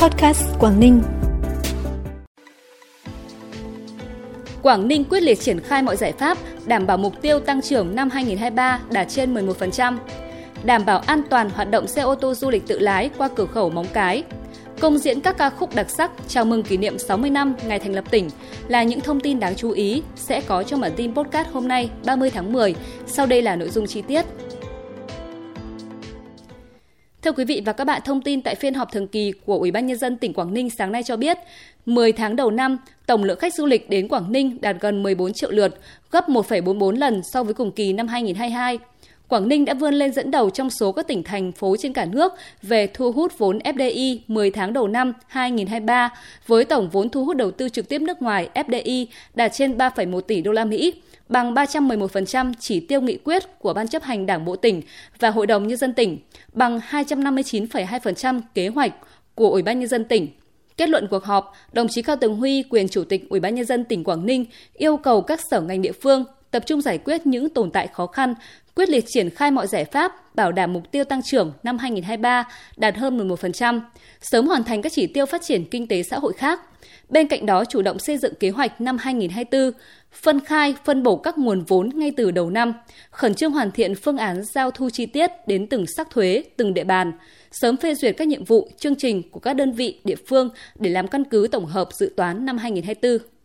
Podcast Quảng Ninh. Quảng Ninh quyết liệt triển khai mọi giải pháp đảm bảo mục tiêu tăng trưởng năm 2023 đạt trên 11%, đảm bảo an toàn hoạt động xe ô tô du lịch tự lái qua cửa khẩu Móng Cái. Công diễn các ca khúc đặc sắc chào mừng kỷ niệm 60 năm ngày thành lập tỉnh là những thông tin đáng chú ý sẽ có trong bản tin podcast hôm nay 30 tháng 10. Sau đây là nội dung chi tiết. Thưa quý vị và các bạn, thông tin tại phiên họp thường kỳ của Ủy ban nhân dân tỉnh Quảng Ninh sáng nay cho biết, 10 tháng đầu năm, tổng lượng khách du lịch đến Quảng Ninh đạt gần 14 triệu lượt, gấp 1,44 lần so với cùng kỳ năm 2022. Quảng Ninh đã vươn lên dẫn đầu trong số các tỉnh thành phố trên cả nước về thu hút vốn FDI 10 tháng đầu năm 2023 với tổng vốn thu hút đầu tư trực tiếp nước ngoài FDI đạt trên 3,1 tỷ đô la Mỹ, bằng 311% chỉ tiêu nghị quyết của Ban chấp hành Đảng bộ tỉnh và Hội đồng nhân dân tỉnh, bằng 259,2% kế hoạch của Ủy ban nhân dân tỉnh. Kết luận cuộc họp, đồng chí Cao Tường Huy, quyền chủ tịch Ủy ban nhân dân tỉnh Quảng Ninh yêu cầu các sở ngành địa phương tập trung giải quyết những tồn tại khó khăn, quyết liệt triển khai mọi giải pháp bảo đảm mục tiêu tăng trưởng năm 2023 đạt hơn 11%, sớm hoàn thành các chỉ tiêu phát triển kinh tế xã hội khác. Bên cạnh đó chủ động xây dựng kế hoạch năm 2024, phân khai, phân bổ các nguồn vốn ngay từ đầu năm, khẩn trương hoàn thiện phương án giao thu chi tiết đến từng sắc thuế, từng địa bàn, sớm phê duyệt các nhiệm vụ, chương trình của các đơn vị, địa phương để làm căn cứ tổng hợp dự toán năm 2024.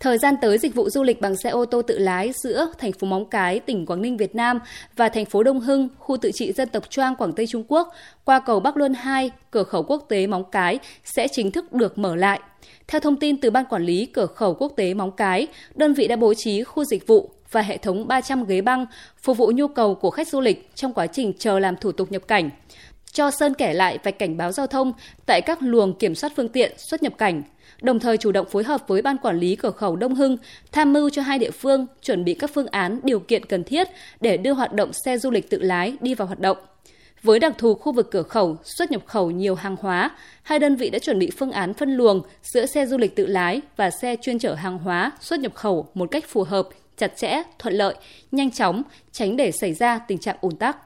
Thời gian tới, dịch vụ du lịch bằng xe ô tô tự lái giữa thành phố Móng Cái, tỉnh Quảng Ninh, Việt Nam và thành phố Đông Hưng, khu tự trị dân tộc Choang, Quảng Tây Trung Quốc qua cầu Bắc Luân 2, cửa khẩu quốc tế Móng Cái sẽ chính thức được mở lại. Theo thông tin từ Ban Quản lý Cửa khẩu Quốc tế Móng Cái, đơn vị đã bố trí khu dịch vụ và hệ thống 300 ghế băng phục vụ nhu cầu của khách du lịch trong quá trình chờ làm thủ tục nhập cảnh cho sơn kẻ lại vạch cảnh báo giao thông tại các luồng kiểm soát phương tiện xuất nhập cảnh, đồng thời chủ động phối hợp với Ban Quản lý Cửa khẩu Đông Hưng tham mưu cho hai địa phương chuẩn bị các phương án điều kiện cần thiết để đưa hoạt động xe du lịch tự lái đi vào hoạt động. Với đặc thù khu vực cửa khẩu, xuất nhập khẩu nhiều hàng hóa, hai đơn vị đã chuẩn bị phương án phân luồng giữa xe du lịch tự lái và xe chuyên chở hàng hóa xuất nhập khẩu một cách phù hợp, chặt chẽ, thuận lợi, nhanh chóng, tránh để xảy ra tình trạng ùn tắc.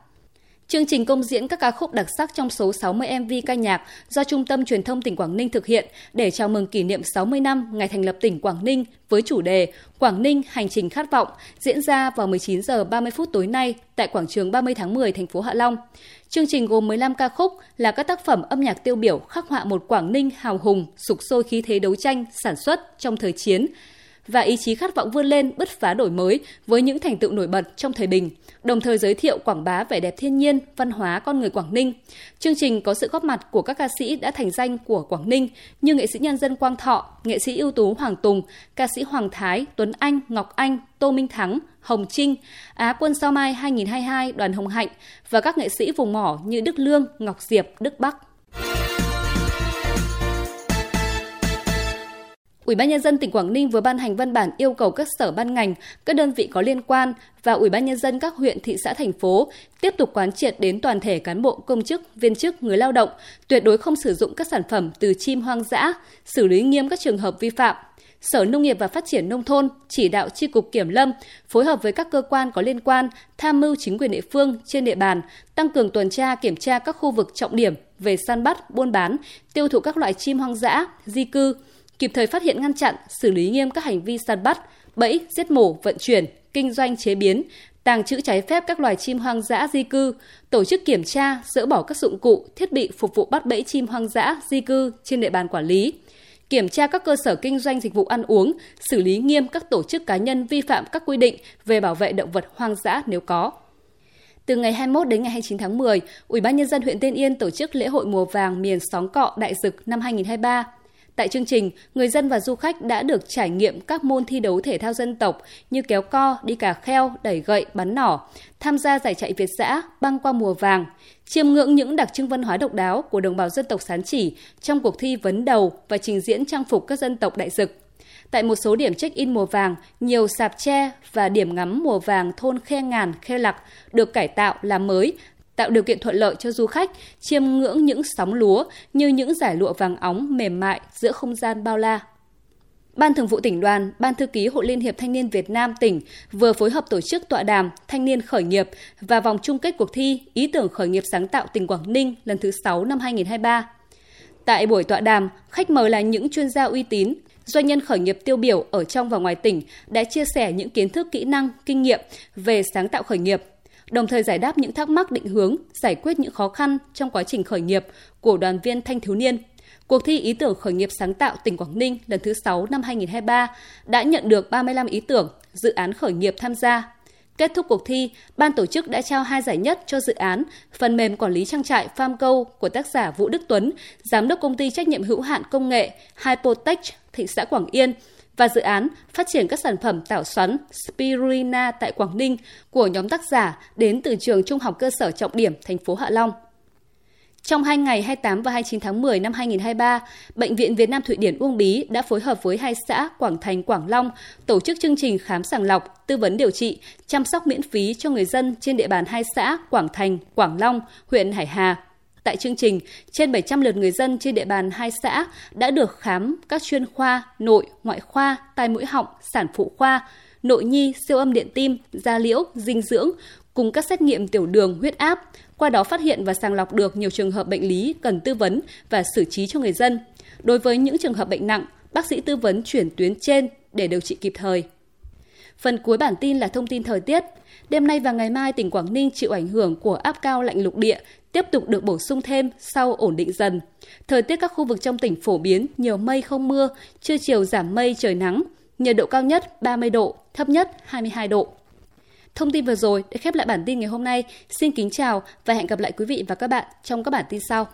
Chương trình công diễn các ca khúc đặc sắc trong số 60 MV ca nhạc do Trung tâm Truyền thông tỉnh Quảng Ninh thực hiện để chào mừng kỷ niệm 60 năm ngày thành lập tỉnh Quảng Ninh với chủ đề Quảng Ninh hành trình khát vọng diễn ra vào 19 giờ 30 phút tối nay tại quảng trường 30 tháng 10 thành phố Hạ Long. Chương trình gồm 15 ca khúc là các tác phẩm âm nhạc tiêu biểu khắc họa một Quảng Ninh hào hùng, sục sôi khí thế đấu tranh, sản xuất trong thời chiến, và ý chí khát vọng vươn lên bứt phá đổi mới với những thành tựu nổi bật trong thời bình, đồng thời giới thiệu quảng bá vẻ đẹp thiên nhiên, văn hóa con người Quảng Ninh. Chương trình có sự góp mặt của các ca sĩ đã thành danh của Quảng Ninh như nghệ sĩ nhân dân Quang Thọ, nghệ sĩ ưu tú Hoàng Tùng, ca sĩ Hoàng Thái, Tuấn Anh, Ngọc Anh, Tô Minh Thắng, Hồng Trinh, Á quân sao mai 2022 Đoàn Hồng Hạnh và các nghệ sĩ vùng mỏ như Đức Lương, Ngọc Diệp, Đức Bắc. Ủy ban nhân dân tỉnh Quảng Ninh vừa ban hành văn bản yêu cầu các sở ban ngành, các đơn vị có liên quan và Ủy ban nhân dân các huyện, thị xã, thành phố tiếp tục quán triệt đến toàn thể cán bộ, công chức, viên chức, người lao động tuyệt đối không sử dụng các sản phẩm từ chim hoang dã, xử lý nghiêm các trường hợp vi phạm. Sở Nông nghiệp và Phát triển Nông thôn chỉ đạo Chi cục Kiểm lâm phối hợp với các cơ quan có liên quan tham mưu chính quyền địa phương trên địa bàn tăng cường tuần tra kiểm tra các khu vực trọng điểm về săn bắt, buôn bán, tiêu thụ các loại chim hoang dã, di cư, kịp thời phát hiện ngăn chặn, xử lý nghiêm các hành vi săn bắt, bẫy, giết mổ, vận chuyển, kinh doanh chế biến, tàng trữ trái phép các loài chim hoang dã di cư, tổ chức kiểm tra, dỡ bỏ các dụng cụ, thiết bị phục vụ bắt bẫy chim hoang dã di cư trên địa bàn quản lý, kiểm tra các cơ sở kinh doanh dịch vụ ăn uống, xử lý nghiêm các tổ chức cá nhân vi phạm các quy định về bảo vệ động vật hoang dã nếu có. Từ ngày 21 đến ngày 29 tháng 10, Ủy ban nhân dân huyện Tiên Yên tổ chức lễ hội mùa vàng miền Sóng Cọ Đại Dực năm 2023. Tại chương trình, người dân và du khách đã được trải nghiệm các môn thi đấu thể thao dân tộc như kéo co, đi cà kheo, đẩy gậy, bắn nỏ, tham gia giải chạy Việt dã, băng qua mùa vàng, chiêm ngưỡng những đặc trưng văn hóa độc đáo của đồng bào dân tộc Sán Chỉ trong cuộc thi vấn đầu và trình diễn trang phục các dân tộc đại dực. Tại một số điểm check-in mùa vàng, nhiều sạp tre và điểm ngắm mùa vàng thôn Khe Ngàn, Khe Lặc được cải tạo làm mới tạo điều kiện thuận lợi cho du khách chiêm ngưỡng những sóng lúa như những giải lụa vàng óng mềm mại giữa không gian bao la. Ban Thường vụ tỉnh đoàn, Ban thư ký Hội Liên hiệp Thanh niên Việt Nam tỉnh vừa phối hợp tổ chức tọa đàm Thanh niên khởi nghiệp và vòng chung kết cuộc thi Ý tưởng khởi nghiệp sáng tạo tỉnh Quảng Ninh lần thứ 6 năm 2023. Tại buổi tọa đàm, khách mời là những chuyên gia uy tín, doanh nhân khởi nghiệp tiêu biểu ở trong và ngoài tỉnh đã chia sẻ những kiến thức, kỹ năng, kinh nghiệm về sáng tạo khởi nghiệp, đồng thời giải đáp những thắc mắc định hướng, giải quyết những khó khăn trong quá trình khởi nghiệp của đoàn viên thanh thiếu niên. Cuộc thi ý tưởng khởi nghiệp sáng tạo tỉnh Quảng Ninh lần thứ 6 năm 2023 đã nhận được 35 ý tưởng, dự án khởi nghiệp tham gia. Kết thúc cuộc thi, ban tổ chức đã trao hai giải nhất cho dự án phần mềm quản lý trang trại FarmGo của tác giả Vũ Đức Tuấn, giám đốc công ty trách nhiệm hữu hạn công nghệ Hypotech thị xã Quảng Yên và dự án phát triển các sản phẩm tảo xoắn Spirulina tại Quảng Ninh của nhóm tác giả đến từ trường Trung học cơ sở trọng điểm thành phố Hạ Long. Trong hai ngày 28 và 29 tháng 10 năm 2023, Bệnh viện Việt Nam Thụy Điển Uông Bí đã phối hợp với hai xã Quảng Thành, Quảng Long tổ chức chương trình khám sàng lọc, tư vấn điều trị, chăm sóc miễn phí cho người dân trên địa bàn hai xã Quảng Thành, Quảng Long, huyện Hải Hà. Tại chương trình, trên 700 lượt người dân trên địa bàn hai xã đã được khám các chuyên khoa nội, ngoại khoa, tai mũi họng, sản phụ khoa, nội nhi, siêu âm điện tim, da liễu, dinh dưỡng, cùng các xét nghiệm tiểu đường, huyết áp, qua đó phát hiện và sàng lọc được nhiều trường hợp bệnh lý cần tư vấn và xử trí cho người dân. Đối với những trường hợp bệnh nặng, bác sĩ tư vấn chuyển tuyến trên để điều trị kịp thời. Phần cuối bản tin là thông tin thời tiết. Đêm nay và ngày mai tỉnh Quảng Ninh chịu ảnh hưởng của áp cao lạnh lục địa tiếp tục được bổ sung thêm sau ổn định dần. Thời tiết các khu vực trong tỉnh phổ biến nhiều mây không mưa, trưa chiều giảm mây trời nắng, nhiệt độ cao nhất 30 độ, thấp nhất 22 độ. Thông tin vừa rồi đã khép lại bản tin ngày hôm nay. Xin kính chào và hẹn gặp lại quý vị và các bạn trong các bản tin sau.